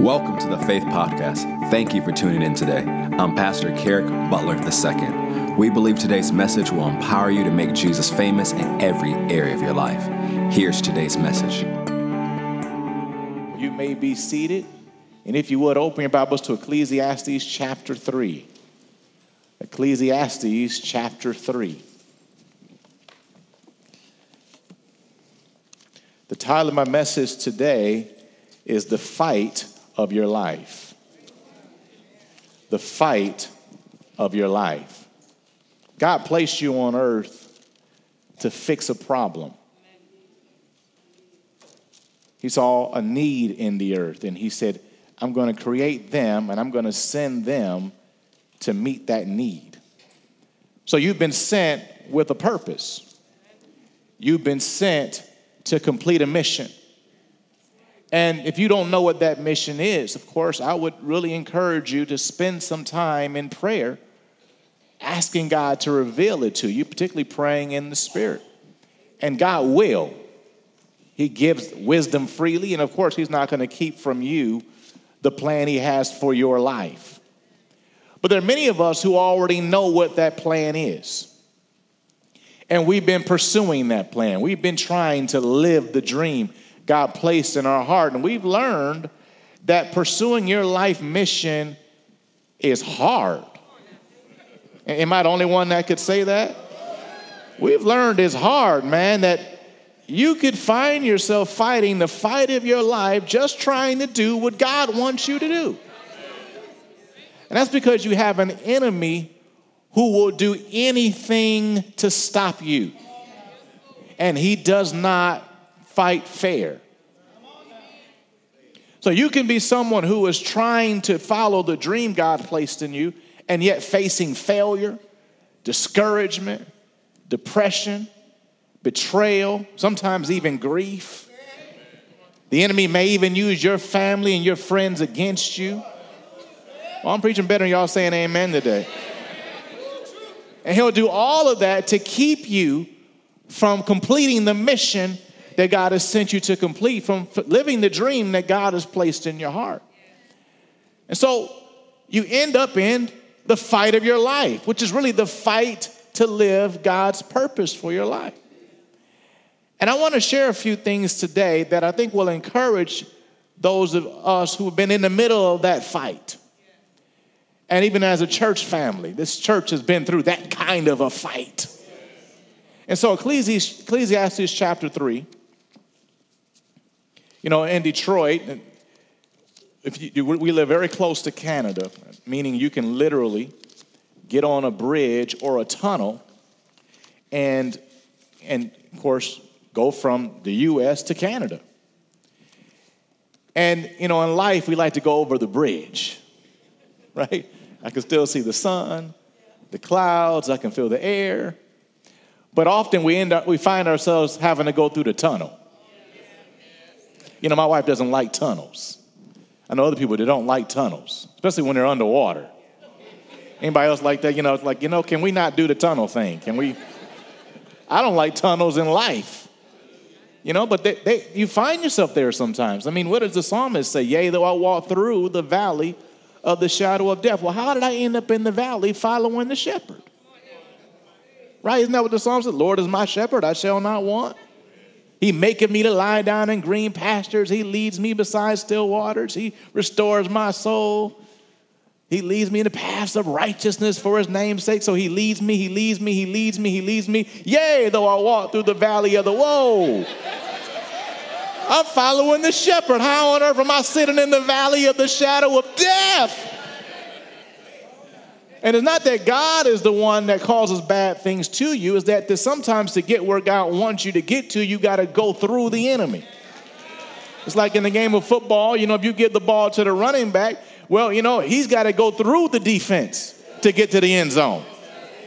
Welcome to the Faith Podcast. Thank you for tuning in today. I'm Pastor Kerrick Butler II. We believe today's message will empower you to make Jesus famous in every area of your life. Here's today's message. You may be seated. And if you would, open your Bibles to Ecclesiastes chapter 3. Ecclesiastes chapter 3. The title of my message today is The Fight of Your Life. The Fight of Your Life. God placed you on earth to fix a problem. He saw a need in the earth, and He said, I'm going to create them and I'm going to send them to meet that need. So you've been sent with a purpose. You've been sent to complete a mission. And if you don't know what that mission is, of course, I would really encourage you to spend some time in prayer, asking God to reveal it to you, particularly praying in the Spirit. And God will. He gives wisdom freely, and of course, He's not going to keep from you the plan He has for your life. But there are many of us who already know what that plan is. And we've been pursuing that plan. We've been trying to live the dream God placed in our heart. And we've learned that pursuing your life mission is hard. Am I the only one that could say that? We've learned it's hard, man, that you could find yourself fighting the fight of your life just trying to do what God wants you to do. And that's because you have an enemy who will do anything to stop you. And he does not fight fair. So you can be someone who is trying to follow the dream God placed in you and yet facing failure, discouragement, depression, betrayal, sometimes even grief. The enemy may even use your family and your friends against you. Well, I'm preaching better than y'all saying amen today. And he'll do all of that to keep you from completing the mission that God has sent you to complete, from living the dream that God has placed in your heart. And so you end up in the fight of your life, which is really the fight to live God's purpose for your life. And I want to share a few things today that I think will encourage those of us who have been in the middle of that fight. And even as a church family, this church has been through that kind of a fight. And so, Ecclesiastes, Ecclesiastes chapter 3, you know, in Detroit, if you, we live very close to Canada, meaning you can literally get on a bridge or a tunnel and, and of course, go from the US to Canada. And, you know, in life, we like to go over the bridge, right? I can still see the sun, the clouds, I can feel the air. But often we end up, we find ourselves having to go through the tunnel. You know, my wife doesn't like tunnels. I know other people that don't like tunnels, especially when they're underwater. Anybody else like that? You know, it's like, you know, can we not do the tunnel thing? Can we? I don't like tunnels in life. You know, but they, they, you find yourself there sometimes. I mean, what does the psalmist say? Yea, though I walk through the valley of the shadow of death. Well, how did I end up in the valley following the shepherd? Right? Isn't that what the psalm said? Lord is my shepherd, I shall not want. He maketh me to lie down in green pastures. He leads me beside still waters. He restores my soul. He leads me in the paths of righteousness for his name's sake. So he leads me, he leads me, he leads me, he leads me. Yea, though I walk through the valley of the woe. I'm following the shepherd. How on earth am I sitting in the valley of the shadow of death? And it's not that God is the one that causes bad things to you, it's that sometimes to get where God wants you to get to, you got to go through the enemy. It's like in the game of football, you know, if you give the ball to the running back, well, you know, he's got to go through the defense to get to the end zone.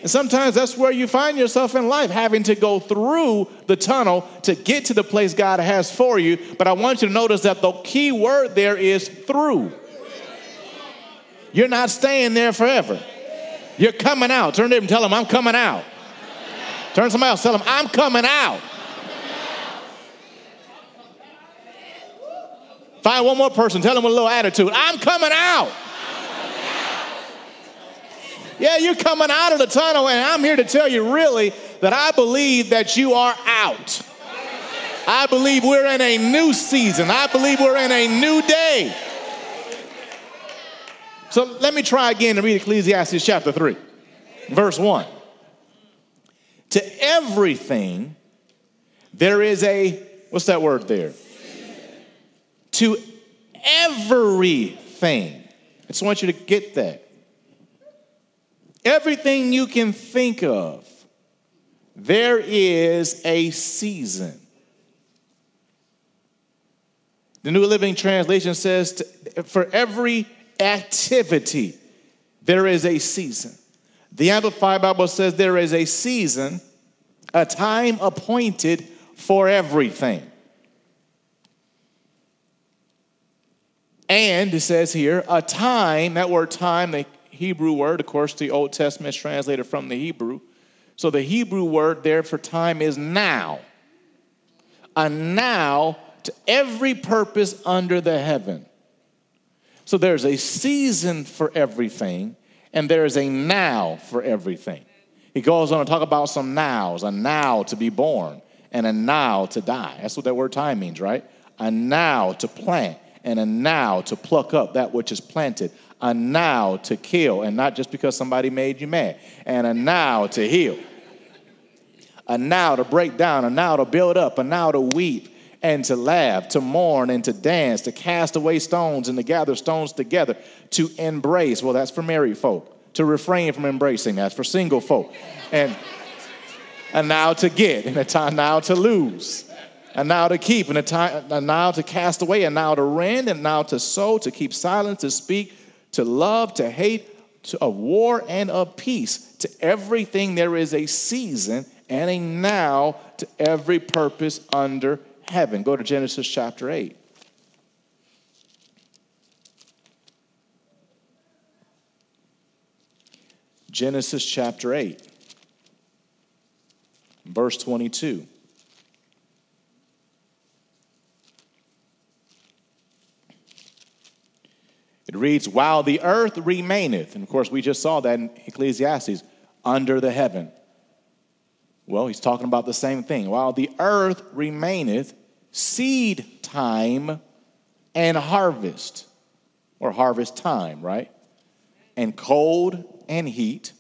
And sometimes that's where you find yourself in life, having to go through the tunnel to get to the place God has for you. But I want you to notice that the key word there is through. You're not staying there forever. You're coming out. Turn to him and tell him, I'm coming out. Turn to somebody else, tell him, I'm coming out. Find one more person, tell them with a little attitude. I'm coming out. Yeah, you're coming out of the tunnel, and I'm here to tell you really that I believe that you are out. I believe we're in a new season. I believe we're in a new day. So let me try again to read Ecclesiastes chapter 3, verse 1. To everything, there is a, what's that word there? To everything. I just want you to get that. Everything you can think of, there is a season. The New Living Translation says, to, for every activity, there is a season. The Amplified Bible says there is a season, a time appointed for everything. And it says here, a time, that word time, the Hebrew word, of course, the Old Testament is translated from the Hebrew. So the Hebrew word there for time is now. A now to every purpose under the heaven. So there's a season for everything, and there is a now for everything. He goes on to talk about some nows a now to be born, and a now to die. That's what that word time means, right? A now to plant, and a now to pluck up that which is planted. A now to kill, and not just because somebody made you mad, and a now to heal. A now to break down, a now to build up, a now to weep, and to laugh, to mourn and to dance, to cast away stones and to gather stones together, to embrace. Well, that's for married folk. To refrain from embracing, that's for single folk. And, and now to get, and a time now to lose, and now to keep, and a time and now to cast away, and now to rend, and now to sow, to keep silent, to speak, to love, to hate, to of war and of peace. To everything there is a season and a now to every purpose under heaven. Go to Genesis chapter 8. Genesis chapter 8, verse 22. It reads, While the earth remaineth, and of course we just saw that in Ecclesiastes, under the heaven. Well, he's talking about the same thing. While the earth remaineth, seed time and harvest, or harvest time, right? And cold and heat,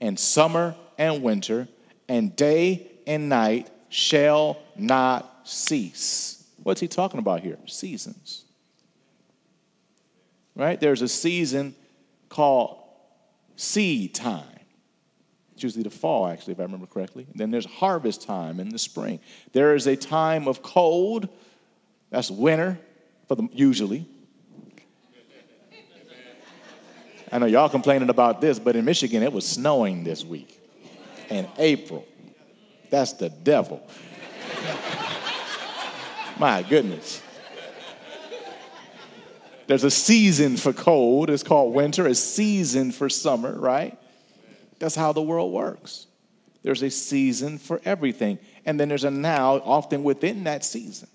and summer and winter, and day and night shall not cease. What's he talking about here? Seasons. Right? There's a season called seed time. It's usually the fall, actually, if I remember correctly. And then there's harvest time in the spring. There is a time of cold, that's winter, for the, usually. I know y'all complaining about this, but in Michigan it was snowing this week in April. That's the devil. My goodness. There's a season for cold, it's called winter, a season for summer, right? That's how the world works. There's a season for everything. And then there's a now often within that season.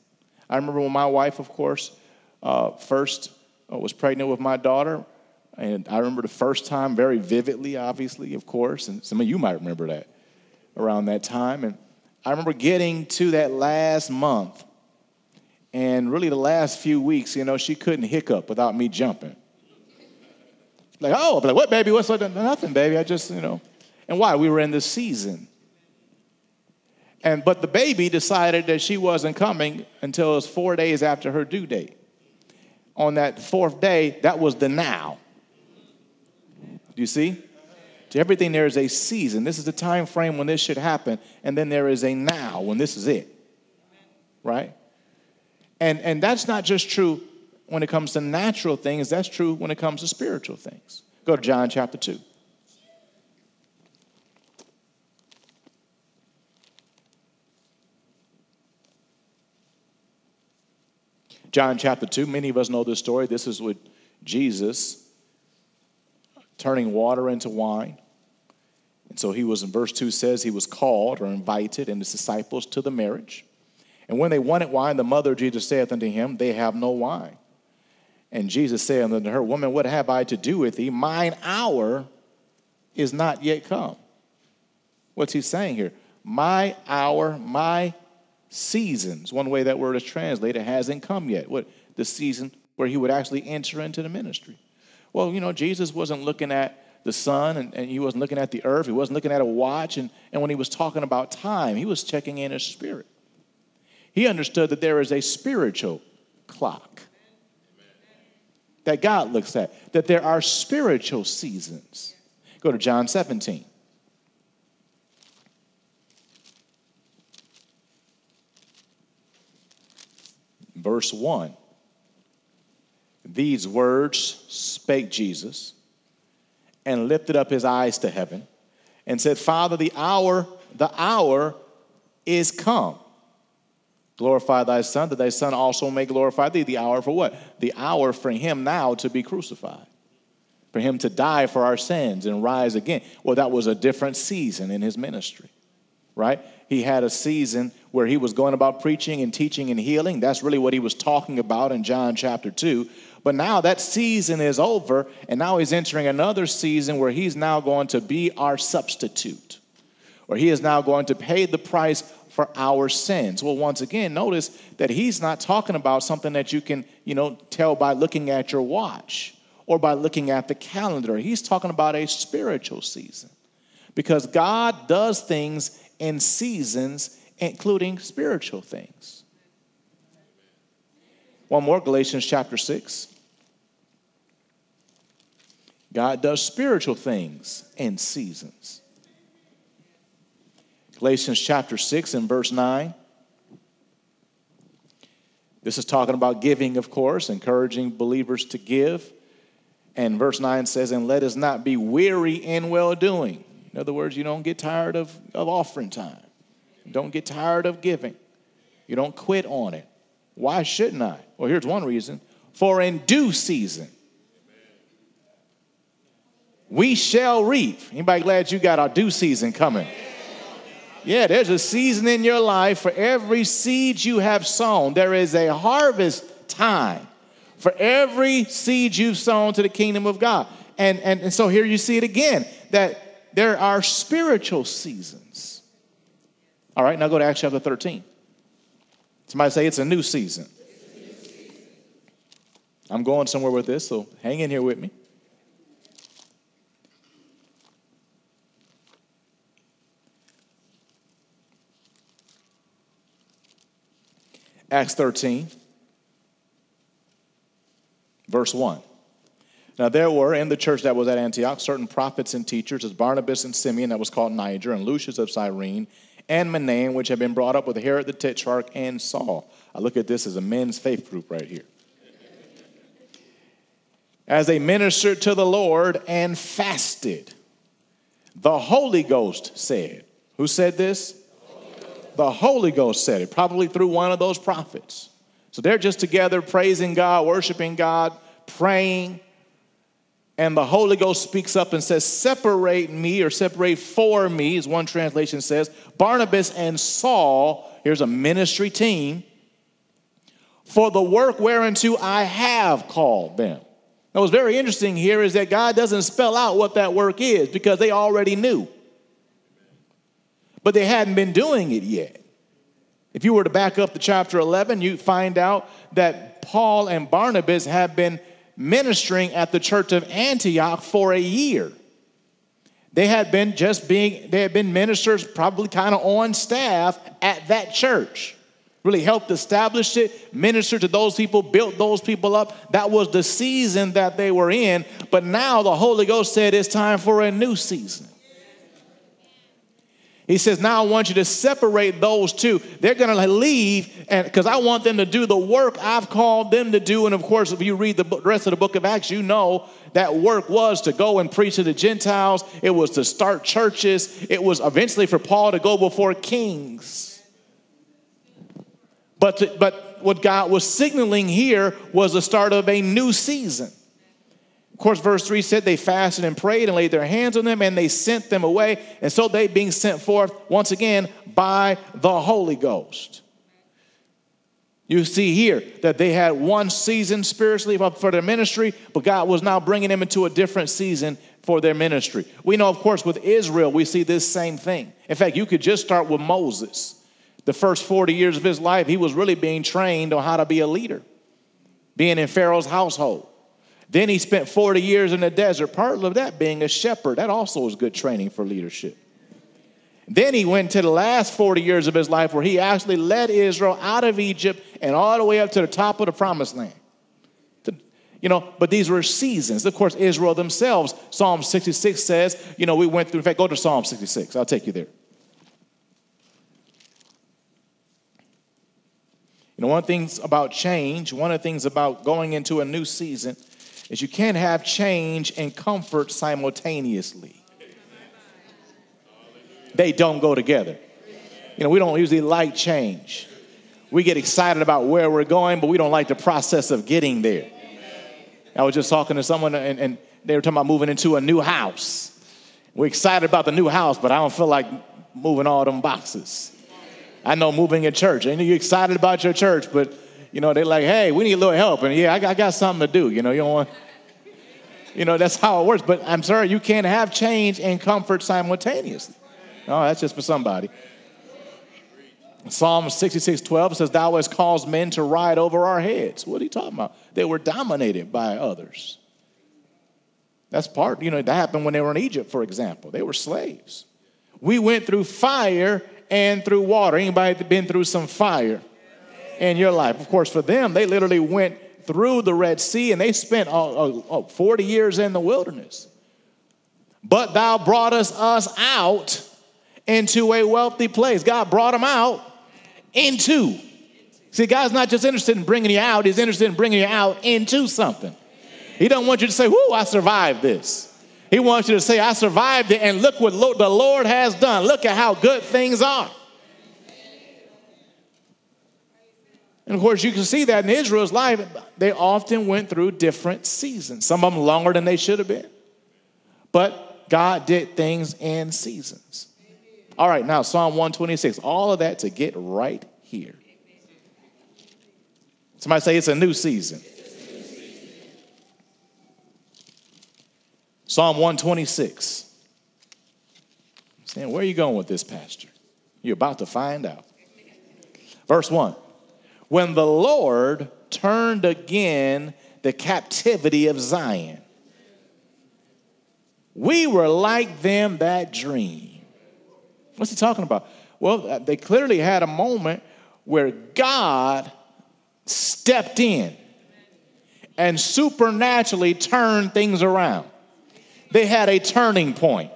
I remember when my wife, of course, uh, first uh, was pregnant with my daughter. And I remember the first time very vividly, obviously, of course. And some of you might remember that around that time. And I remember getting to that last month. And really, the last few weeks, you know, she couldn't hiccup without me jumping. Like, oh, like, what, baby? What's that? Nothing, baby. I just, you know. And why? We were in the season. And but the baby decided that she wasn't coming until it was four days after her due date. On that fourth day, that was the now. Do you see? To everything there is a season. This is the time frame when this should happen, and then there is a now when this is it. Right? And and that's not just true when it comes to natural things, that's true when it comes to spiritual things. Go to John chapter 2. John chapter 2, many of us know this story. This is with Jesus turning water into wine. And so he was in verse 2 says he was called or invited and his disciples to the marriage. And when they wanted wine, the mother of Jesus saith unto him, They have no wine. And Jesus said unto her, Woman, what have I to do with thee? Mine hour is not yet come. What's he saying here? My hour, my seasons, one way that word is translated, hasn't come yet. What the season where he would actually enter into the ministry. Well, you know, Jesus wasn't looking at the sun and, and he wasn't looking at the earth, he wasn't looking at a watch, and, and when he was talking about time, he was checking in his spirit. He understood that there is a spiritual clock that God looks at, that there are spiritual seasons. Go to John 17. Verse 1. These words spake Jesus and lifted up his eyes to heaven and said, Father, the hour, the hour is come. Glorify thy son, that thy son also may glorify thee. The hour for what? The hour for him now to be crucified, for him to die for our sins and rise again. Well, that was a different season in his ministry, right? He had a season where he was going about preaching and teaching and healing. That's really what he was talking about in John chapter 2. But now that season is over, and now he's entering another season where he's now going to be our substitute, or he is now going to pay the price for our sins. Well, once again, notice that he's not talking about something that you can, you know, tell by looking at your watch or by looking at the calendar. He's talking about a spiritual season because God does things in seasons, including spiritual things. One more, Galatians chapter 6. God does spiritual things in seasons. Galatians chapter 6 and verse 9. This is talking about giving, of course, encouraging believers to give. And verse 9 says, And let us not be weary in well doing. In other words, you don't get tired of, of offering time, don't get tired of giving, you don't quit on it. Why shouldn't I? Well, here's one reason for in due season we shall reap. Anybody glad you got our due season coming? Yeah, there's a season in your life for every seed you have sown. There is a harvest time for every seed you've sown to the kingdom of God. And, and, and so here you see it again that there are spiritual seasons. All right, now go to Acts chapter 13. Somebody say it's a new season. I'm going somewhere with this, so hang in here with me. Acts 13, verse 1. Now there were in the church that was at Antioch certain prophets and teachers, as Barnabas and Simeon, that was called Niger, and Lucius of Cyrene, and Manaen, which had been brought up with Herod the Tetrarch and Saul. I look at this as a men's faith group right here. As they ministered to the Lord and fasted, the Holy Ghost said, Who said this? The Holy Ghost said it, probably through one of those prophets. So they're just together praising God, worshiping God, praying. And the Holy Ghost speaks up and says, Separate me or separate for me, as one translation says, Barnabas and Saul, here's a ministry team, for the work whereunto I have called them. Now, what's very interesting here is that God doesn't spell out what that work is because they already knew but they hadn't been doing it yet. If you were to back up to chapter 11, you find out that Paul and Barnabas have been ministering at the church of Antioch for a year. They had been just being, they had been ministers probably kind of on staff at that church. Really helped establish it, minister to those people, built those people up. That was the season that they were in. But now the Holy Ghost said it's time for a new season. He says, Now I want you to separate those two. They're going to leave, because I want them to do the work I've called them to do. And of course, if you read the rest of the book of Acts, you know that work was to go and preach to the Gentiles, it was to start churches, it was eventually for Paul to go before kings. But, to, but what God was signaling here was the start of a new season. Of course, verse 3 said they fasted and prayed and laid their hands on them and they sent them away. And so they being sent forth once again by the Holy Ghost. You see here that they had one season spiritually for their ministry, but God was now bringing them into a different season for their ministry. We know, of course, with Israel, we see this same thing. In fact, you could just start with Moses. The first 40 years of his life, he was really being trained on how to be a leader, being in Pharaoh's household. Then he spent 40 years in the desert, part of that being a shepherd. That also was good training for leadership. Then he went to the last 40 years of his life where he actually led Israel out of Egypt and all the way up to the top of the promised land. You know, but these were seasons. Of course, Israel themselves, Psalm 66 says, you know, we went through, in fact, go to Psalm 66. I'll take you there. You know, one of the things about change, one of the things about going into a new season is you can't have change and comfort simultaneously. They don't go together. You know, we don't usually like change. We get excited about where we're going, but we don't like the process of getting there. I was just talking to someone and, and they were talking about moving into a new house. We're excited about the new house, but I don't feel like moving all them boxes. I know moving a church. And you're excited about your church, but you know, they're like, hey, we need a little help. And yeah, I got, I got something to do. You know, you don't want, you know, that's how it works. But I'm sorry, you can't have change and comfort simultaneously. No, that's just for somebody. Psalm 66 12 says, Thou hast caused men to ride over our heads. What are you talking about? They were dominated by others. That's part, you know, that happened when they were in Egypt, for example. They were slaves. We went through fire and through water. Anybody been through some fire in your life? Of course, for them, they literally went through the Red Sea and they spent oh, oh, 40 years in the wilderness. But thou broughtest us out into a wealthy place. God brought them out into. See, God's not just interested in bringing you out, He's interested in bringing you out into something. He don't want you to say, Whoo, I survived this. He wants you to say, I survived it, and look what the Lord has done. Look at how good things are. And of course, you can see that in Israel's life, they often went through different seasons, some of them longer than they should have been. But God did things in seasons. All right, now Psalm 126. All of that to get right here. Somebody say it's a new season. Psalm 126. Saying, where are you going with this, Pastor? You're about to find out. Verse 1 When the Lord turned again the captivity of Zion, we were like them that dream. What's he talking about? Well, uh, they clearly had a moment where God stepped in and supernaturally turned things around. They had a turning point.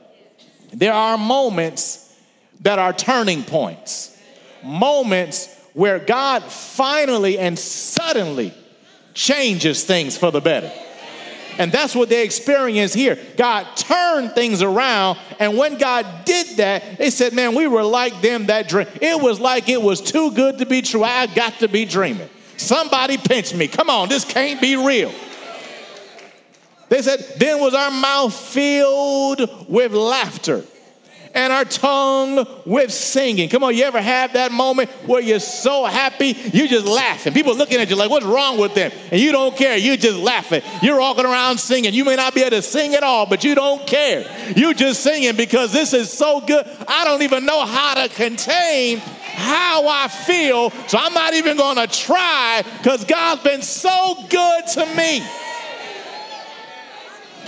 There are moments that are turning points, moments where God finally and suddenly changes things for the better. And that's what they experienced here. God turned things around. And when God did that, they said, Man, we were like them that dream. It was like it was too good to be true. I got to be dreaming. Somebody pinch me. Come on, this can't be real. They said, Then was our mouth filled with laughter and our tongue with singing. Come on, you ever have that moment where you're so happy, you're just laughing. People looking at you like, what's wrong with them? And you don't care, you're just laughing. You're walking around singing. You may not be able to sing at all, but you don't care. You're just singing because this is so good. I don't even know how to contain how I feel, so I'm not even gonna try because God's been so good to me.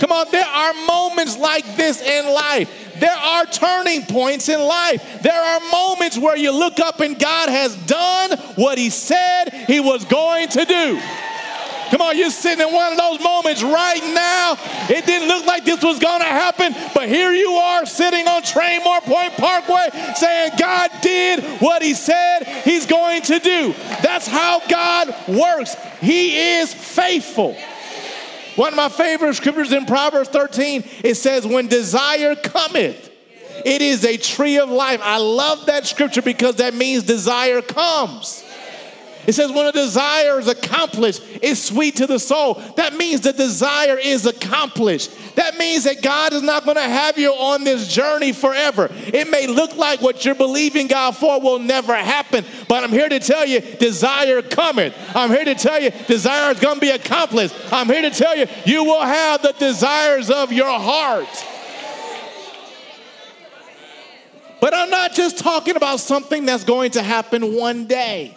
Come on, there are moments like this in life. There are turning points in life. There are moments where you look up and God has done what He said He was going to do. Come on, you're sitting in one of those moments right now. It didn't look like this was going to happen, but here you are sitting on Traymore Point Parkway saying, God did what He said He's going to do. That's how God works. He is faithful. One of my favorite scriptures in Proverbs 13, it says, When desire cometh, it is a tree of life. I love that scripture because that means desire comes. It says, when a desire is accomplished, it's sweet to the soul. That means the desire is accomplished. That means that God is not going to have you on this journey forever. It may look like what you're believing God for will never happen, but I'm here to tell you, desire coming. I'm here to tell you, desire is going to be accomplished. I'm here to tell you, you will have the desires of your heart. But I'm not just talking about something that's going to happen one day.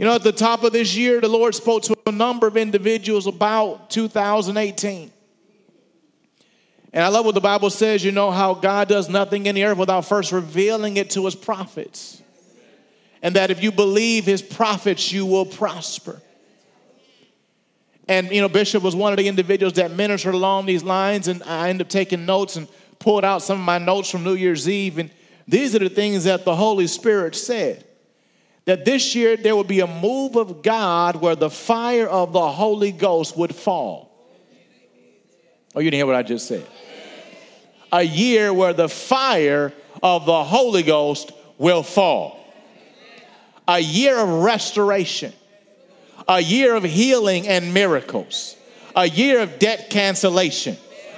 You know, at the top of this year, the Lord spoke to a number of individuals about 2018. And I love what the Bible says, you know, how God does nothing in the earth without first revealing it to his prophets. And that if you believe his prophets, you will prosper. And, you know, Bishop was one of the individuals that ministered along these lines, and I ended up taking notes and pulled out some of my notes from New Year's Eve. And these are the things that the Holy Spirit said that this year there would be a move of God where the fire of the Holy Ghost would fall. Oh, you didn't hear what I just said? A year where the fire of the Holy Ghost will fall. A year of restoration. A year of healing and miracles. A year of debt cancellation.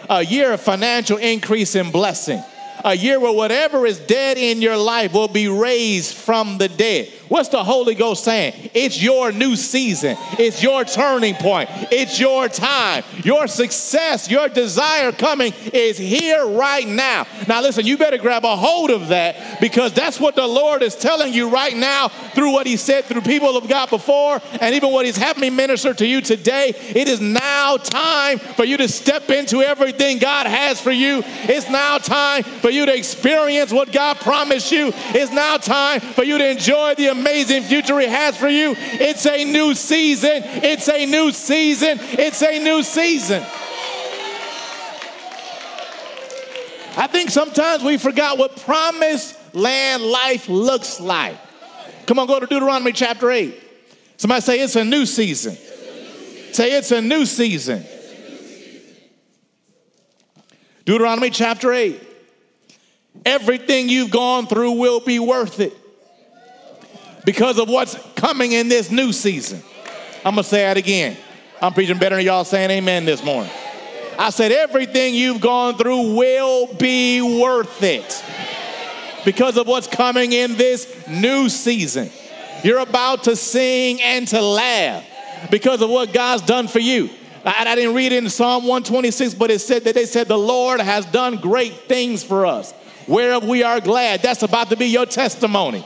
A year of financial increase and blessing a year where whatever is dead in your life will be raised from the dead. What's the Holy Ghost saying? It's your new season. It's your turning point. It's your time. Your success, your desire coming is here right now. Now, listen, you better grab a hold of that because that's what the Lord is telling you right now through what He said through people of God before and even what He's having me minister to you today. It is now time for you to step into everything God has for you. It's now time for you to experience what God promised you. It's now time for you to enjoy the amazing future He has for you. It's a new season. It's a new season. It's a new season. I think sometimes we forgot what promised land life looks like. Come on, go to Deuteronomy chapter 8. Somebody say it's a new season. Say it's a new season. Deuteronomy chapter 8. Everything you've gone through will be worth it because of what's coming in this new season. I'm going to say it again. I'm preaching better than y'all saying amen this morning. I said, everything you've gone through will be worth it because of what's coming in this new season. You're about to sing and to laugh because of what God's done for you. I, I didn't read it in Psalm 126, but it said that they said, The Lord has done great things for us whereof we are glad. That's about to be your testimony.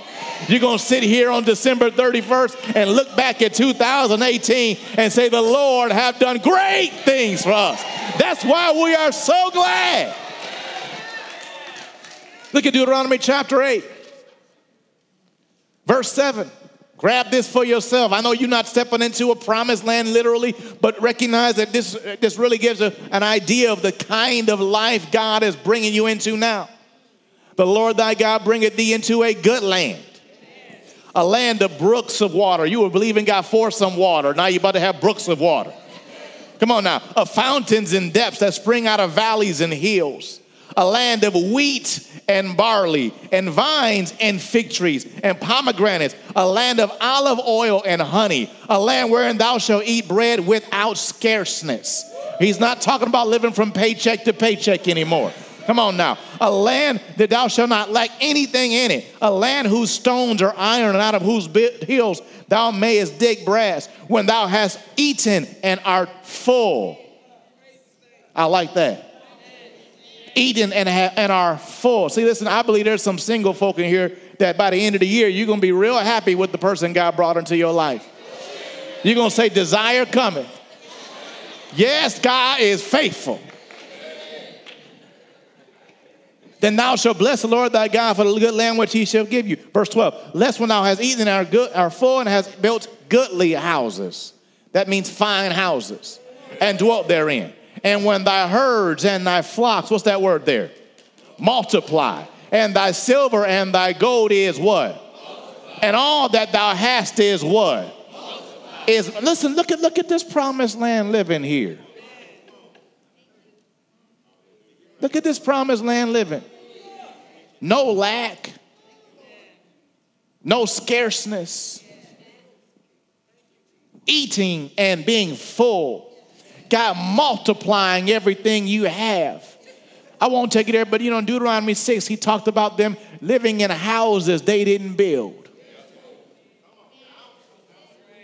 You're going to sit here on December 31st and look back at 2018 and say, The Lord have done great things for us. That's why we are so glad. Look at Deuteronomy chapter 8, verse 7. Grab this for yourself. I know you're not stepping into a promised land literally, but recognize that this, this really gives a, an idea of the kind of life God is bringing you into now. The Lord thy God bringeth thee into a good land, a land of brooks of water. You were believing God for some water. Now you're about to have brooks of water. Come on now, of fountains and depths that spring out of valleys and hills, a land of wheat and barley, and vines and fig trees, and pomegranates, a land of olive oil and honey, a land wherein thou shalt eat bread without scarceness. He's not talking about living from paycheck to paycheck anymore. Come on now. A land that thou shalt not lack anything in it. A land whose stones are iron and out of whose hills thou mayest dig brass when thou hast eaten and art full. I like that. Eaten and, ha- and are full. See, listen, I believe there's some single folk in here that by the end of the year, you're going to be real happy with the person God brought into your life. You're going to say, Desire cometh. Yes, God is faithful. Then thou shalt bless the Lord thy God for the good land which he shall give you. Verse 12, lest when thou hast eaten our good, are full and hast built goodly houses. That means fine houses, and dwelt therein. And when thy herds and thy flocks, what's that word there? Multiply. And thy silver and thy gold is what? Multiply. And all that thou hast is what? Multiply. Is listen, look at look at this promised land living here. Look at this promised land living. No lack, no scarceness, eating and being full, God multiplying everything you have. I won't take it there, but you know, in Deuteronomy 6, he talked about them living in houses they didn't build,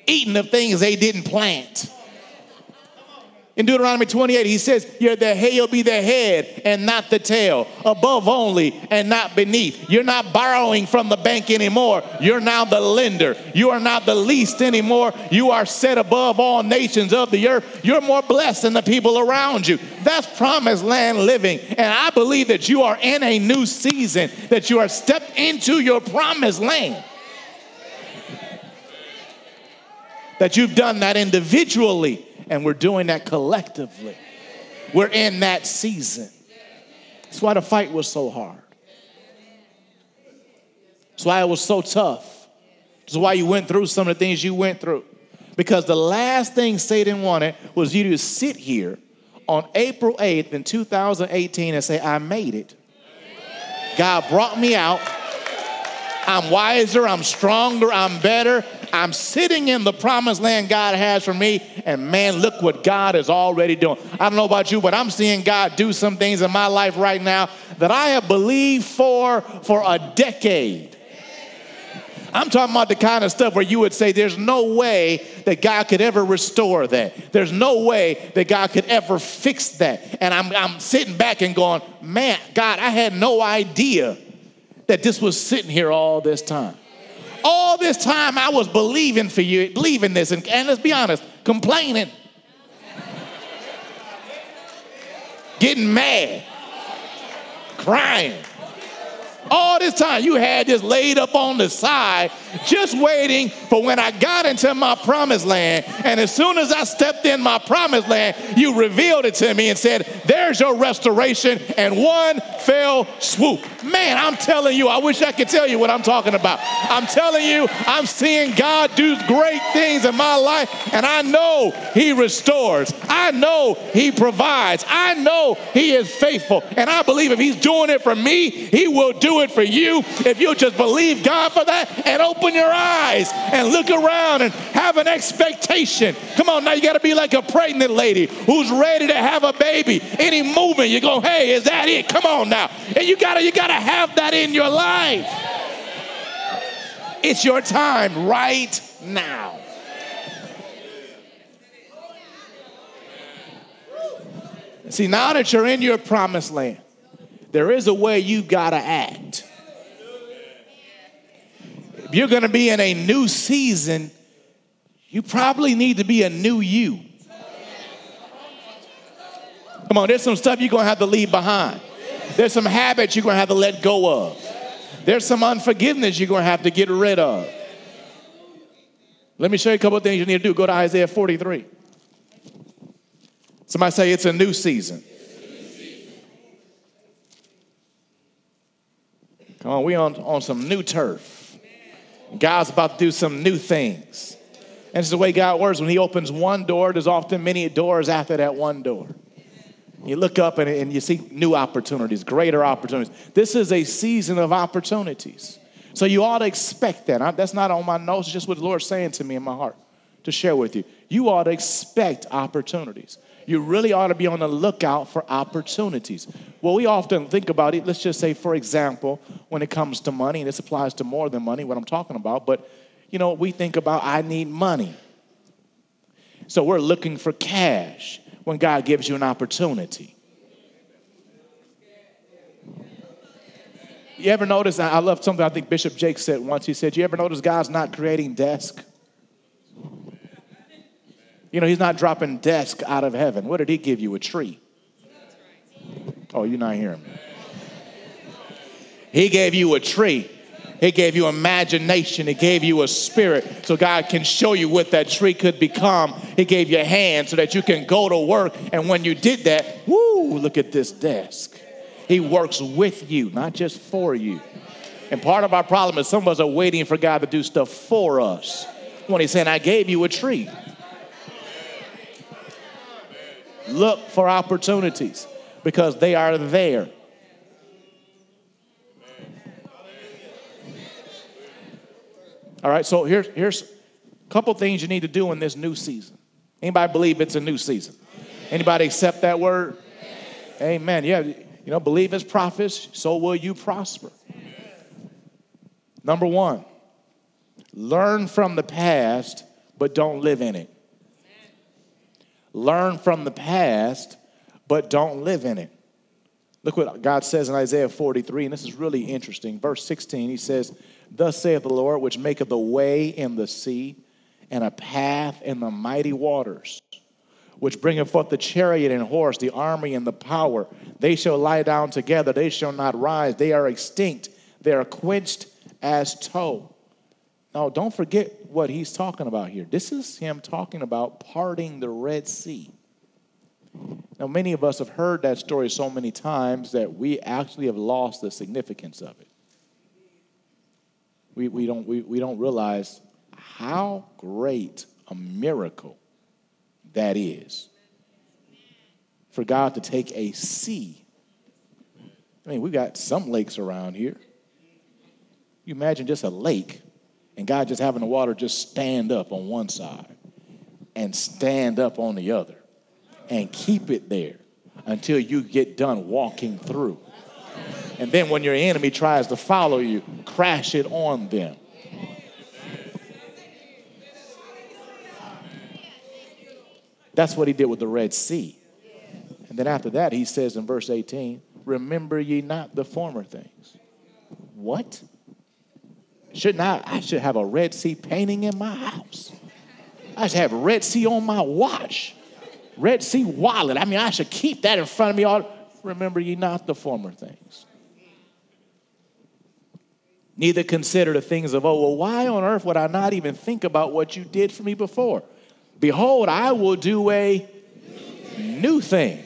eating of things they didn't plant in Deuteronomy 28, he says, You're the head, you'll be the head and not the tail, above only and not beneath. You're not borrowing from the bank anymore. You're now the lender. You are not the least anymore. You are set above all nations of the earth. You're more blessed than the people around you. That's promised land living. And I believe that you are in a new season, that you are stepped into your promised land. That you've done that individually and we're doing that collectively. We're in that season. That's why the fight was so hard. That's why it was so tough. That's why you went through some of the things you went through. Because the last thing Satan wanted was you to sit here on April 8th in 2018 and say, I made it. God brought me out. I'm wiser, I'm stronger, I'm better. I'm sitting in the promised land God has for me, and man, look what God is already doing. I don't know about you, but I'm seeing God do some things in my life right now that I have believed for for a decade. I'm talking about the kind of stuff where you would say there's no way that God could ever restore that. There's no way that God could ever fix that. And I'm, I'm sitting back and going, man, God, I had no idea that this was sitting here all this time. All this time I was believing for you, believing this, and, and let's be honest, complaining, getting mad, crying. All this time you had this laid up on the side, just waiting for when I got into my promised land. And as soon as I stepped in my promised land, you revealed it to me and said, There's your restoration. And one fell swoop. Man, I'm telling you, I wish I could tell you what I'm talking about. I'm telling you, I'm seeing God do great things in my life, and I know He restores. I know He provides. I know He is faithful. And I believe if He's doing it for me, He will do it for you. If you just believe God for that and open your eyes and look around and have an expectation. Come on, now you got to be like a pregnant lady who's ready to have a baby. Any movement, you go, hey, is that it? Come on now. And you gotta, you gotta have that in your life. It's your time right now. See, now that you're in your promised land, there is a way you gotta act. If you're gonna be in a new season, you probably need to be a new you. Come on, there's some stuff you're gonna have to leave behind. There's some habits you're gonna have to let go of. There's some unforgiveness you're gonna have to get rid of. Let me show you a couple of things you need to do. Go to Isaiah 43. Somebody say it's a new season. Come on, we on, on some new turf. God's about to do some new things. And it's the way God works. When He opens one door, there's often many doors after that one door. You look up and, and you see new opportunities, greater opportunities. This is a season of opportunities. So you ought to expect that. I, that's not on my notes, it's just what the Lord's saying to me in my heart to share with you. You ought to expect opportunities. You really ought to be on the lookout for opportunities. Well, we often think about it. Let's just say, for example, when it comes to money, and this applies to more than money, what I'm talking about, but you know, we think about I need money. So we're looking for cash when God gives you an opportunity. You ever notice? I love something I think Bishop Jake said once. He said, You ever notice God's not creating desk? You know, He's not dropping desk out of heaven. What did He give you? A tree. Oh, you're not hearing me. He gave you a tree. He gave you imagination. He gave you a spirit so God can show you what that tree could become. He gave you a hand so that you can go to work. And when you did that, whoo, look at this desk. He works with you, not just for you. And part of our problem is some of us are waiting for God to do stuff for us. When He's saying, I gave you a tree. Look for opportunities because they are there. All right, so here's, here's a couple things you need to do in this new season. Anybody believe it's a new season? Anybody accept that word? Amen. Yeah, you know, believe as prophets, so will you prosper. Number one, learn from the past, but don't live in it. Learn from the past, but don't live in it. Look what God says in Isaiah 43, and this is really interesting. Verse 16, he says, Thus saith the Lord, which maketh a way in the sea and a path in the mighty waters, which bringeth forth the chariot and horse, the army and the power. They shall lie down together, they shall not rise. They are extinct, they are quenched as tow. Now, don't forget what he's talking about here. This is him talking about parting the Red Sea. Now, many of us have heard that story so many times that we actually have lost the significance of it. We, we, don't, we, we don't realize how great a miracle that is for God to take a sea. I mean, we've got some lakes around here. You imagine just a lake and God just having the water just stand up on one side and stand up on the other and keep it there until you get done walking through. And then when your enemy tries to follow you, crash it on them. That's what he did with the Red Sea. And then after that, he says in verse 18, Remember ye not the former things. What? Shouldn't I? I should have a Red Sea painting in my house. I should have Red Sea on my watch. Red Sea wallet. I mean, I should keep that in front of me all. Remember ye not the former things. Neither consider the things of old. Well, why on earth would I not even think about what you did for me before? Behold, I will do a new thing.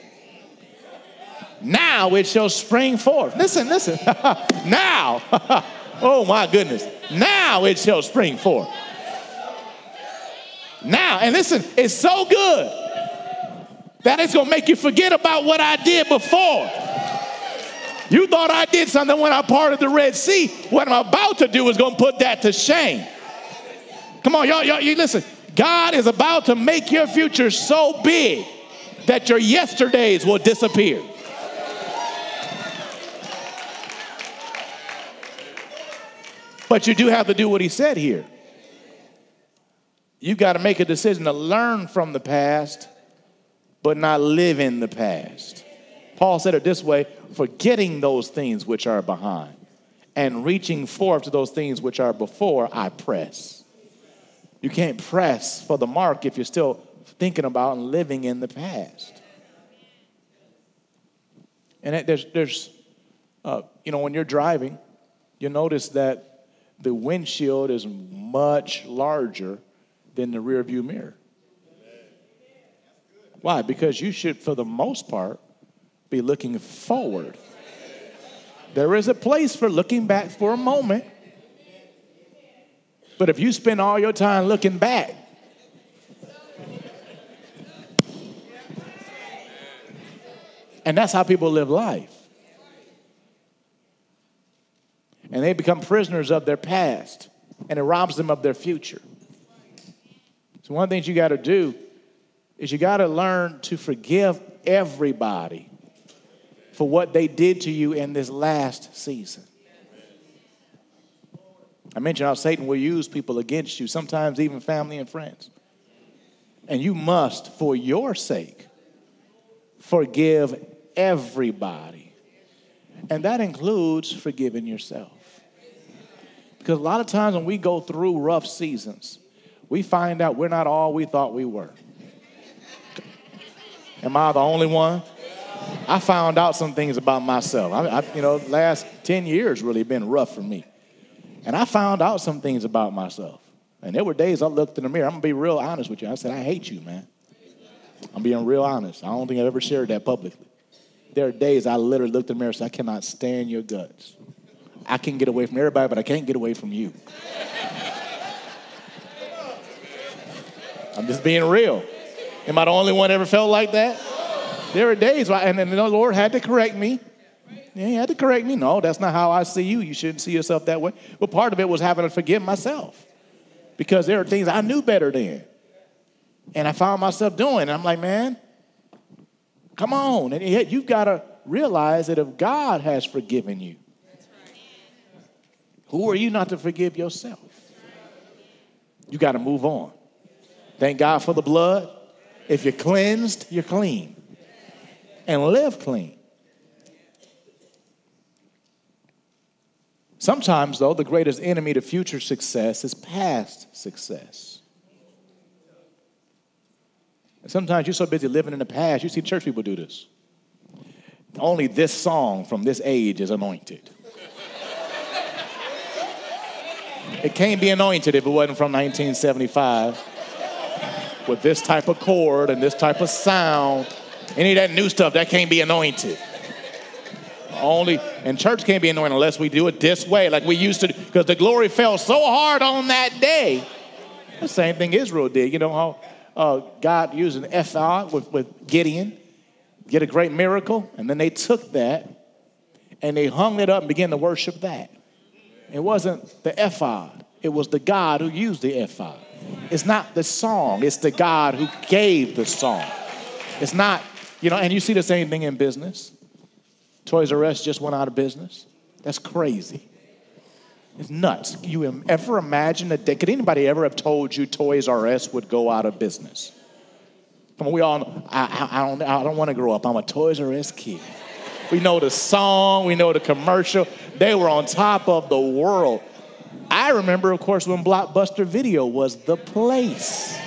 Now it shall spring forth. Listen, listen. now. oh my goodness. Now it shall spring forth. Now, and listen, it's so good that it's to make you forget about what I did before. You thought I did something when I parted the Red Sea. What I'm about to do is to put that to shame. Come on, y'all, y'all, you listen. God is about to make your future so big that your yesterdays will disappear. But you do have to do what he said here. You got to make a decision to learn from the past but not live in the past. Paul said it this way forgetting those things which are behind and reaching forth to those things which are before, I press. You can't press for the mark if you're still thinking about and living in the past. And there's, there's uh, you know, when you're driving, you notice that the windshield is much larger than the rear view mirror. Why? Because you should, for the most part, be looking forward. There is a place for looking back for a moment. But if you spend all your time looking back, and that's how people live life. And they become prisoners of their past, and it robs them of their future. So, one of the things you got to do is you got to learn to forgive everybody for what they did to you in this last season. I mentioned how Satan will use people against you, sometimes even family and friends. And you must, for your sake, forgive everybody. And that includes forgiving yourself. Because a lot of times when we go through rough seasons, we find out we're not all we thought we were. Am I the only one? I found out some things about myself. I, I, you know, last 10 years really been rough for me. And I found out some things about myself. And there were days I looked in the mirror. I'm going to be real honest with you. I said, I hate you, man. I'm being real honest. I don't think I've ever shared that publicly. There are days I literally looked in the mirror and said, I cannot stand your guts. I can get away from everybody, but I can't get away from you. I'm just being real. Am I the only one ever felt like that? There were days, and then the Lord had to correct me. Yeah, he had to correct me. No, that's not how I see you. You shouldn't see yourself that way. But part of it was having to forgive myself. because there are things I knew better then. And I found myself doing. And I'm like, man, come on. And yet you've got to realize that if God has forgiven you, who are you not to forgive yourself? You got to move on. Thank God for the blood. If you're cleansed, you're clean. And live clean. Sometimes, though, the greatest enemy to future success is past success. And sometimes you're so busy living in the past, you see church people do this. Only this song from this age is anointed. It can't be anointed if it wasn't from 1975 with this type of chord and this type of sound. Any of that new stuff, that can't be anointed. Only, and church can't be anointed unless we do it this way, like we used to, because the glory fell so hard on that day. The same thing Israel did. You know how uh, God used an ephod with, with Gideon, get a great miracle, and then they took that and they hung it up and began to worship that. It wasn't the ephod, it was the God who used the ephod. It's not the song, it's the God who gave the song. It's not, you know, and you see the same thing in business. Toys R Us just went out of business. That's crazy. It's nuts. You ever imagine that? Could anybody ever have told you Toys R Us would go out of business? Come on, we all. I, I, I don't. I don't want to grow up. I'm a Toys R Us kid. We know the song. We know the commercial. They were on top of the world. I remember, of course, when Blockbuster Video was the place.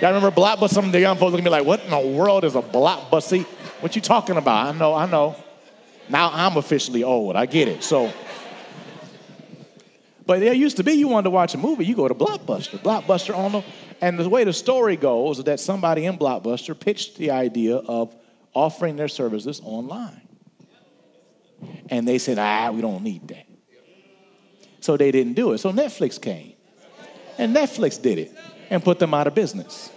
Y'all remember Blockbuster? Some of the young folks look at me like, what in the world is a Blockbuster? What you talking about? I know, I know. Now I'm officially old. I get it. So, but there used to be, you wanted to watch a movie, you go to Blockbuster. Blockbuster on the, and the way the story goes is that somebody in Blockbuster pitched the idea of offering their services online. And they said, ah, we don't need that. So they didn't do it. So Netflix came. And Netflix did it and put them out of business.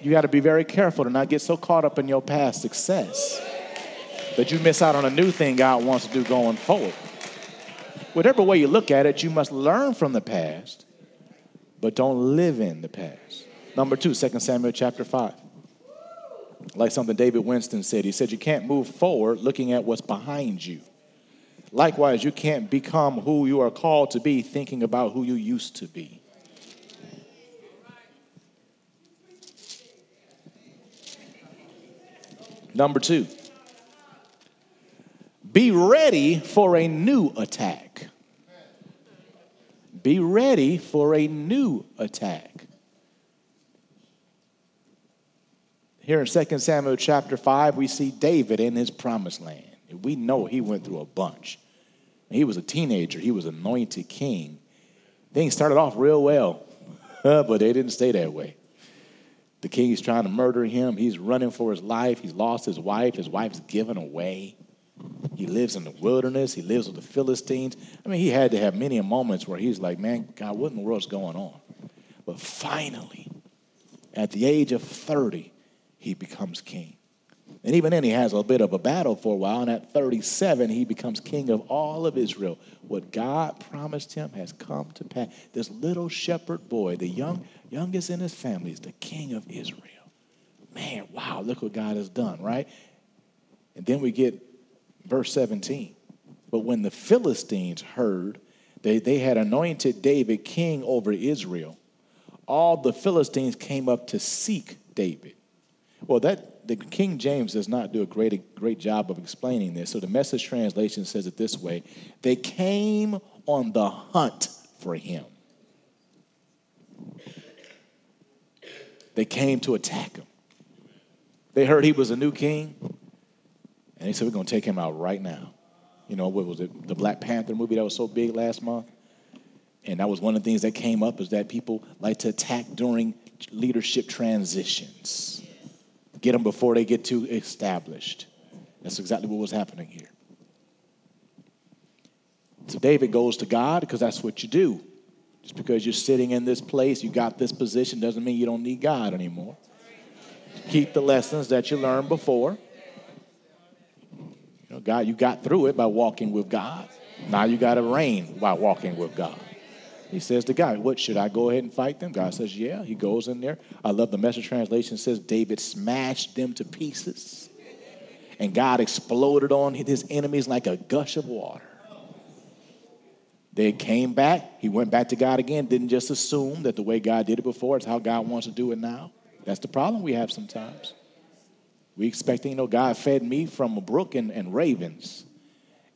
You got to be very careful to not get so caught up in your past success that you miss out on a new thing God wants to do going forward. Whatever way you look at it, you must learn from the past, but don't live in the past. Number two, 2 Samuel chapter 5. Like something David Winston said, he said, You can't move forward looking at what's behind you. Likewise, you can't become who you are called to be thinking about who you used to be. Number two, be ready for a new attack. Be ready for a new attack. Here in 2 Samuel chapter 5, we see David in his promised land. We know he went through a bunch. He was a teenager, he was anointed king. Things started off real well, but they didn't stay that way. The king is trying to murder him. He's running for his life. He's lost his wife. His wife's given away. He lives in the wilderness. He lives with the Philistines. I mean, he had to have many moments where he's like, man, God, what in the world's going on? But finally, at the age of 30, he becomes king. And even then, he has a bit of a battle for a while. And at 37, he becomes king of all of Israel. What God promised him has come to pass. This little shepherd boy, the young, youngest in his family, is the king of Israel. Man, wow, look what God has done, right? And then we get verse 17. But when the Philistines heard they, they had anointed David king over Israel, all the Philistines came up to seek David. Well, that the King James does not do a great, great job of explaining this. So the message translation says it this way They came on the hunt for him. They came to attack him. They heard he was a new king, and they said, We're going to take him out right now. You know, what was it? The Black Panther movie that was so big last month? And that was one of the things that came up is that people like to attack during leadership transitions get them before they get too established. That's exactly what was happening here. So David goes to God because that's what you do. Just because you're sitting in this place, you got this position, doesn't mean you don't need God anymore. Keep the lessons that you learned before. You know, God, you got through it by walking with God. Now you got to reign by walking with God. He says to God, What should I go ahead and fight them? God mm-hmm. says, Yeah. He goes in there. I love the message translation says David smashed them to pieces. And God exploded on his enemies like a gush of water. They came back. He went back to God again, didn't just assume that the way God did it before is how God wants to do it now. That's the problem we have sometimes. We expect, you know, God fed me from a brook and, and ravens.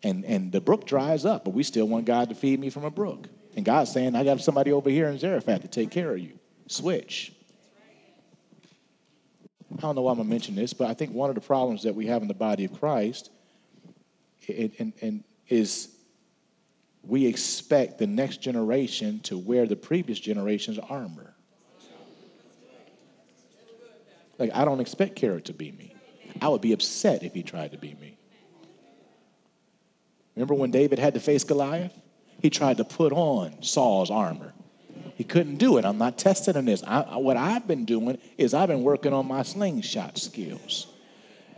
And, and the brook dries up, but we still want God to feed me from a brook. And God's saying, I got somebody over here in Zarephath to take care of you. Switch. I don't know why I'm going to mention this, but I think one of the problems that we have in the body of Christ it, and, and is we expect the next generation to wear the previous generation's armor. Like, I don't expect Kerrick to be me. I would be upset if he tried to be me. Remember when David had to face Goliath? He tried to put on Saul's armor. He couldn't do it. I'm not tested in this. I, what I've been doing is I've been working on my slingshot skills.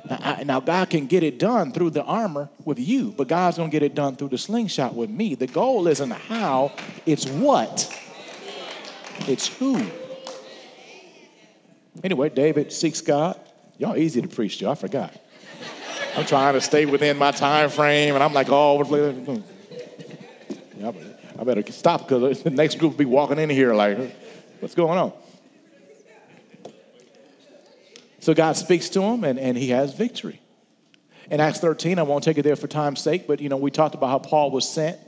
Now, I, now, God can get it done through the armor with you, but God's going to get it done through the slingshot with me. The goal isn't how, it's what. It's who. Anyway, David seeks God. Y'all easy to preach to. I forgot. I'm trying to stay within my time frame, and I'm like, oh, I better stop because the next group will be walking in here like, what's going on? So God speaks to him, and, and he has victory. In Acts 13, I won't take it there for time's sake, but you know, we talked about how Paul was sent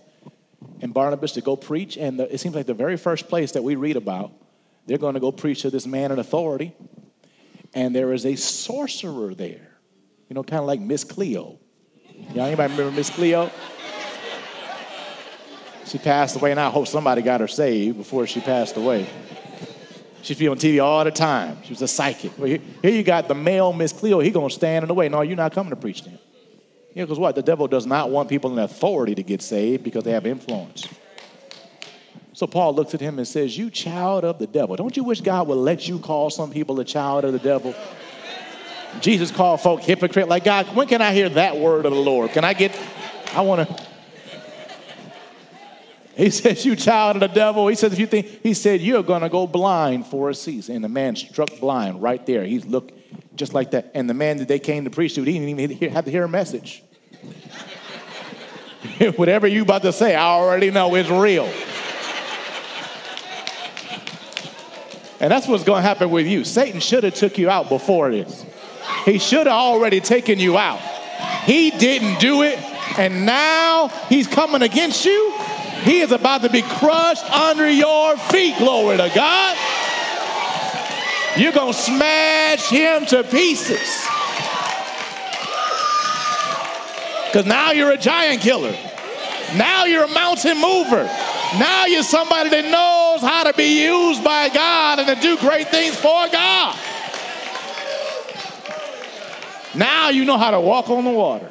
and Barnabas to go preach, and the, it seems like the very first place that we read about, they're going to go preach to this man in authority, and there is a sorcerer there you know, kind of like Miss Cleo. Y'all anybody remember Miss Cleo? She passed away, and I hope somebody got her saved before she passed away. She'd be on TV all the time. She was a psychic. Well, here, you got the male Miss Cleo. He gonna stand in the way. No, you're not coming to preach to him. Know, because what? The devil does not want people in authority to get saved because they have influence. So Paul looks at him and says, You child of the devil. Don't you wish God would let you call some people a child of the devil? Jesus called folk hypocrite. Like, God, when can I hear that word of the Lord? Can I get, I want to. He says, You child of the devil. He says, If you think, he said, You're going to go blind for a season. And the man struck blind right there. He's looked just like that. And the man that they came to preach to, he didn't even have to hear a message. Whatever you about to say, I already know it's real. And that's what's going to happen with you. Satan should have took you out before this. He should have already taken you out. He didn't do it, and now he's coming against you. He is about to be crushed under your feet, glory to God. You're going to smash him to pieces. Because now you're a giant killer. Now you're a mountain mover. Now you're somebody that knows how to be used by God and to do great things for God. Now you know how to walk on the water.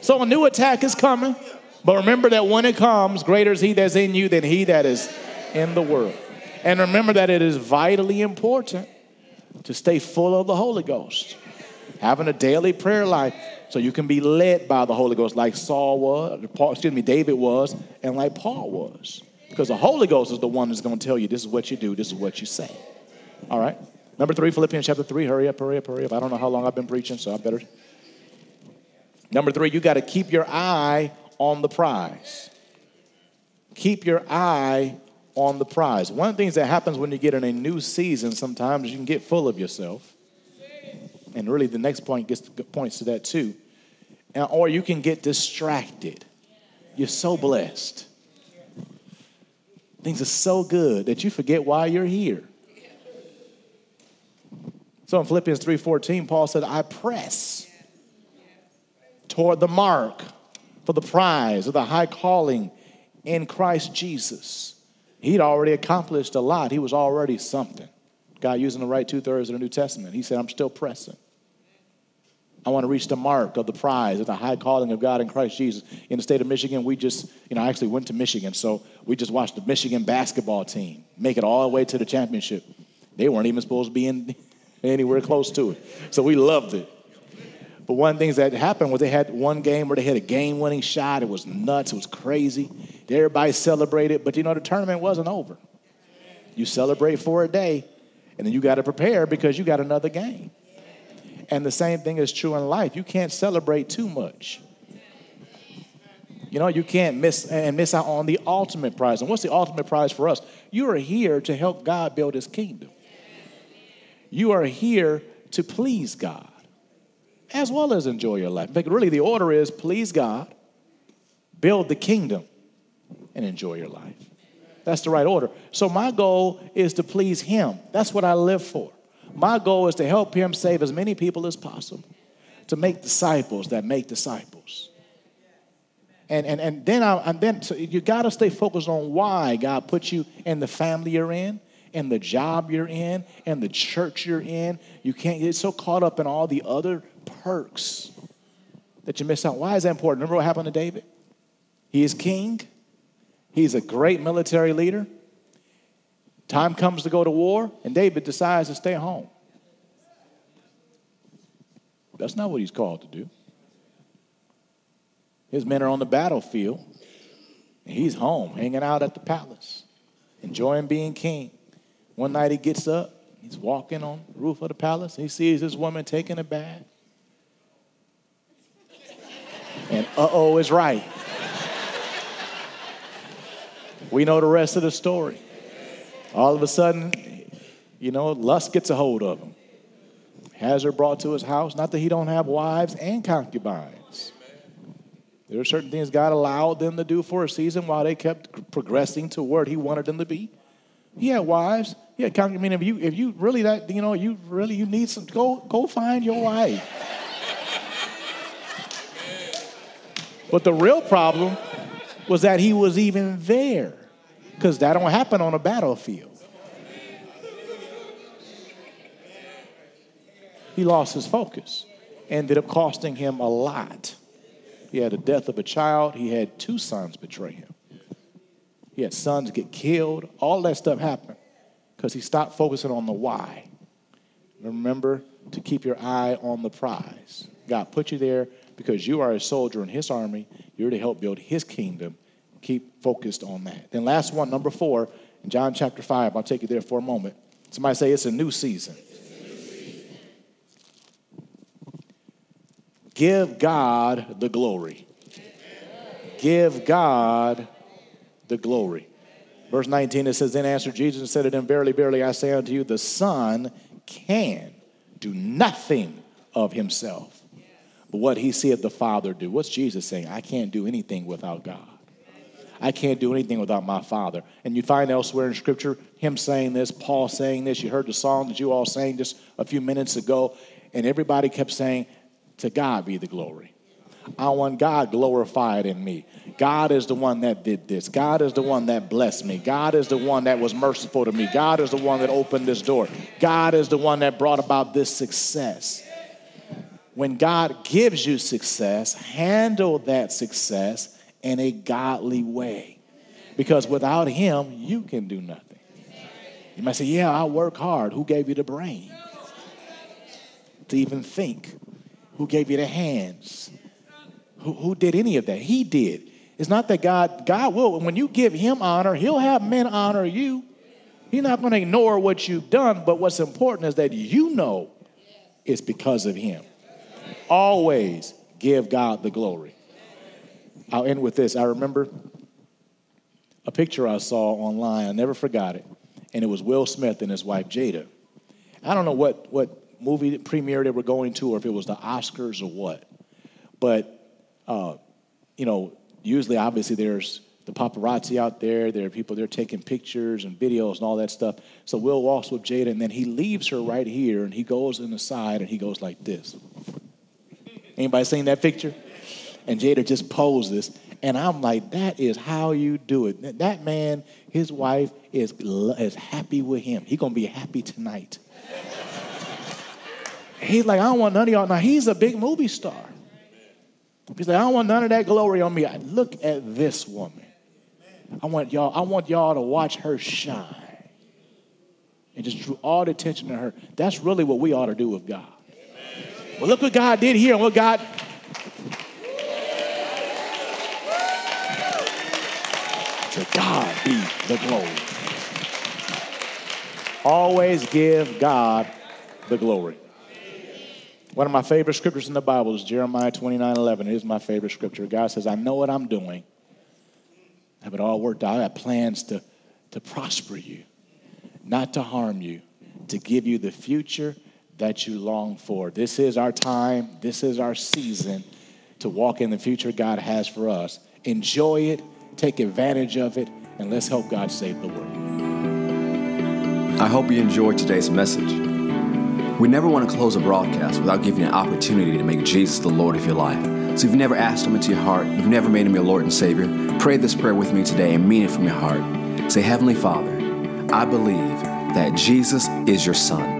So a new attack is coming. But remember that when it comes, greater is he that's in you than he that is in the world. And remember that it is vitally important to stay full of the Holy Ghost. Having a daily prayer life so you can be led by the Holy Ghost like Saul was, Paul, excuse me, David was, and like Paul was. Because the Holy Ghost is the one that's going to tell you this is what you do, this is what you say. All right? Number three, Philippians chapter three. Hurry up, hurry up, hurry up. I don't know how long I've been preaching, so I better. Number three, you got to keep your eye on the prize. Keep your eye on the prize. One of the things that happens when you get in a new season, sometimes you can get full of yourself. And really, the next point gets points to that too. And, Or you can get distracted. You're so blessed. Things are so good that you forget why you're here. So in Philippians 3:14, Paul said, I press toward the mark for the prize of the high calling in Christ Jesus. He'd already accomplished a lot. He was already something. God using the right two thirds of the New Testament. He said, I'm still pressing. I want to reach the mark of the prize of the high calling of God in Christ Jesus. In the state of Michigan, we just, you know, I actually went to Michigan, so we just watched the Michigan basketball team make it all the way to the championship. They weren't even supposed to be in anywhere close to it. So we loved it. But one of the things that happened was they had one game where they had a game winning shot. It was nuts. It was crazy. Everybody celebrated, but you know, the tournament wasn't over. You celebrate for a day, and then you got to prepare because you got another game. And the same thing is true in life. You can't celebrate too much. You know, you can't miss and miss out on the ultimate prize. And what's the ultimate prize for us? You are here to help God build his kingdom. You are here to please God as well as enjoy your life. But really, the order is please God, build the kingdom, and enjoy your life. That's the right order. So, my goal is to please Him. That's what I live for. My goal is to help Him save as many people as possible, to make disciples that make disciples. And, and, and then, I, and then so you got to stay focused on why God put you in the family you're in, and the job you're in, and the church you're in. You can't get so caught up in all the other perks that you miss out. Why is that important? Remember what happened to David? He is king, he's a great military leader. Time comes to go to war, and David decides to stay home. That's not what he's called to do. His men are on the battlefield, and he's home, hanging out at the palace, enjoying being king. One night he gets up, he's walking on the roof of the palace, and he sees this woman taking a bath. And uh oh is right. We know the rest of the story. All of a sudden, you know, lust gets a hold of him. Has her brought to his house. Not that he don't have wives and concubines. There are certain things God allowed them to do for a season while they kept progressing to where He wanted them to be. He had wives. He had concubines. I mean, if you if you really that you know you really you need some go go find your wife. But the real problem was that he was even there, because that don't happen on a battlefield. He lost his focus, ended up costing him a lot. He had the death of a child. He had two sons betray him. He had sons get killed. All that stuff happened because he stopped focusing on the why. Remember to keep your eye on the prize. God put you there because you are a soldier in his army. You're to help build his kingdom. Keep focused on that. Then, last one, number four, in John chapter 5. I'll take you there for a moment. Somebody say it's a new season. Give God the glory. Give God the glory. Verse 19, it says, Then answered Jesus and said to them, Verily, verily, I say unto you, the Son can do nothing of himself. What he said the Father do. What's Jesus saying? I can't do anything without God. I can't do anything without my Father. And you find elsewhere in Scripture him saying this, Paul saying this. You heard the song that you all sang just a few minutes ago, and everybody kept saying, to God be the glory. I want God glorified in me. God is the one that did this. God is the one that blessed me. God is the one that was merciful to me. God is the one that opened this door. God is the one that brought about this success. When God gives you success, handle that success in a godly way. Because without Him, you can do nothing. You might say, Yeah, I work hard. Who gave you the brain to even think? Who gave you the hands? Who, who did any of that? He did. It's not that God, God will, when you give him honor, he'll have men honor you. He's not going to ignore what you've done, but what's important is that you know it's because of him. Always give God the glory. I'll end with this. I remember a picture I saw online. I never forgot it. And it was Will Smith and his wife Jada. I don't know what, what movie premiere they were going to or if it was the Oscars or what. But, uh, you know, usually, obviously, there's the paparazzi out there. There are people there taking pictures and videos and all that stuff. So Will walks with Jada, and then he leaves her right here, and he goes in the side, and he goes like this. Anybody seen that picture? And Jada just poses, and I'm like, that is how you do it. That man, his wife is, is happy with him. He's gonna be happy tonight. He's like, I don't want none of y'all. Now, he's a big movie star. He's like, I don't want none of that glory on me. Look at this woman. I want y'all, I want y'all to watch her shine. And just drew all the attention to her. That's really what we ought to do with God. Well, look what God did here and what God. To God be the glory. Always give God the glory. One of my favorite scriptures in the Bible is Jeremiah 29 11. It is my favorite scripture. God says, I know what I'm doing. I have it all worked out. I have plans to, to prosper you, not to harm you, to give you the future that you long for. This is our time. This is our season to walk in the future God has for us. Enjoy it, take advantage of it, and let's help God save the world. I hope you enjoyed today's message. We never want to close a broadcast without giving you an opportunity to make Jesus the Lord of your life. So if you've never asked Him into your heart, you've never made Him your Lord and Savior, pray this prayer with me today and mean it from your heart. Say, Heavenly Father, I believe that Jesus is your Son.